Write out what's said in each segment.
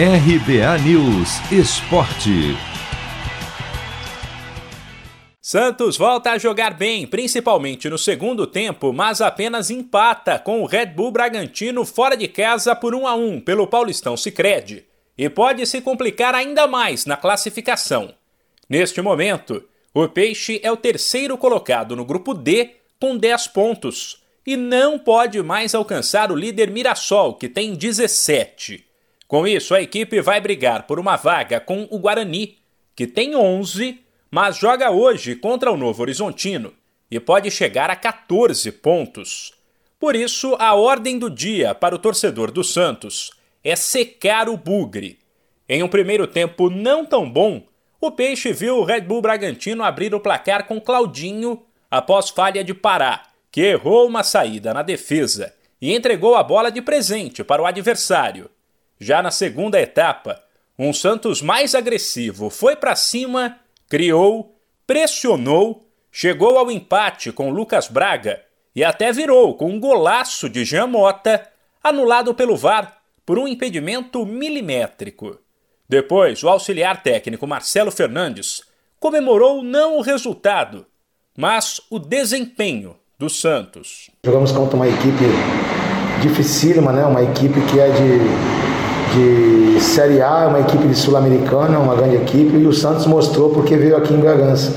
RBA News Esporte. Santos volta a jogar bem, principalmente no segundo tempo, mas apenas empata com o Red Bull Bragantino fora de casa por 1 a 1 pelo Paulistão Sicredi e pode se complicar ainda mais na classificação. Neste momento, o Peixe é o terceiro colocado no grupo D com 10 pontos e não pode mais alcançar o líder Mirassol, que tem 17. Com isso, a equipe vai brigar por uma vaga com o Guarani, que tem 11, mas joga hoje contra o Novo Horizontino e pode chegar a 14 pontos. Por isso, a ordem do dia para o torcedor do Santos é secar o bugre. Em um primeiro tempo não tão bom, o Peixe viu o Red Bull Bragantino abrir o placar com Claudinho após falha de Pará, que errou uma saída na defesa e entregou a bola de presente para o adversário. Já na segunda etapa, um Santos mais agressivo foi para cima, criou, pressionou, chegou ao empate com Lucas Braga e até virou com um golaço de Jean Mota, anulado pelo VAR por um impedimento milimétrico. Depois, o auxiliar técnico Marcelo Fernandes comemorou não o resultado, mas o desempenho do Santos. Jogamos contra uma equipe dificílima, né? uma equipe que é de de Série A, uma equipe de Sul-Americana, uma grande equipe, e o Santos mostrou porque veio aqui em Bragança.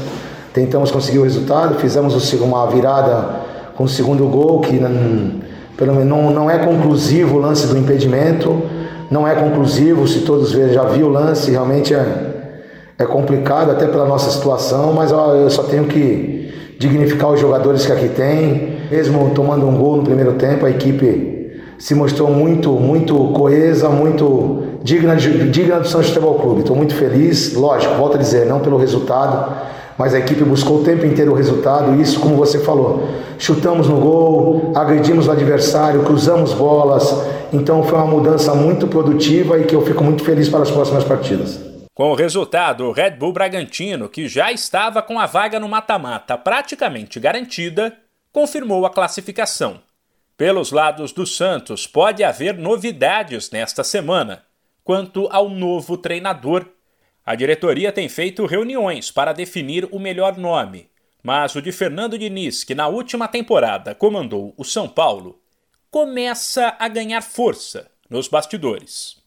Tentamos conseguir o resultado, fizemos uma virada com o segundo gol, que não, pelo menos não, não é conclusivo o lance do impedimento, não é conclusivo, se todos já viu o lance, realmente é, é complicado até pela nossa situação, mas ó, eu só tenho que dignificar os jogadores que aqui tem, mesmo tomando um gol no primeiro tempo, a equipe se mostrou muito, muito coesa, muito digna, digna do Santos Futebol Clube. Estou muito feliz, lógico, volto a dizer, não pelo resultado, mas a equipe buscou o tempo inteiro o resultado, isso como você falou. Chutamos no gol, agredimos o adversário, cruzamos bolas, então foi uma mudança muito produtiva e que eu fico muito feliz para as próximas partidas. Com o resultado, o Red Bull Bragantino, que já estava com a vaga no mata-mata praticamente garantida, confirmou a classificação. Pelos lados do Santos, pode haver novidades nesta semana quanto ao novo treinador. A diretoria tem feito reuniões para definir o melhor nome, mas o de Fernando Diniz, que na última temporada comandou o São Paulo, começa a ganhar força nos bastidores.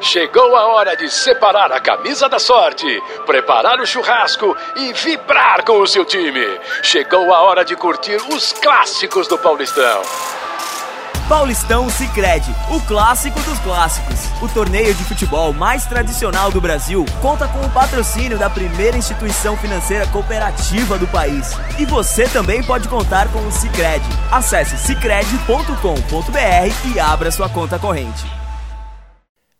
Chegou a hora de separar a camisa da sorte, preparar o churrasco e vibrar com o seu time. Chegou a hora de curtir os clássicos do Paulistão. Paulistão Sicredi, o clássico dos clássicos. O torneio de futebol mais tradicional do Brasil conta com o patrocínio da primeira instituição financeira cooperativa do país. E você também pode contar com o Sicredi. Acesse sicredi.com.br e abra sua conta corrente.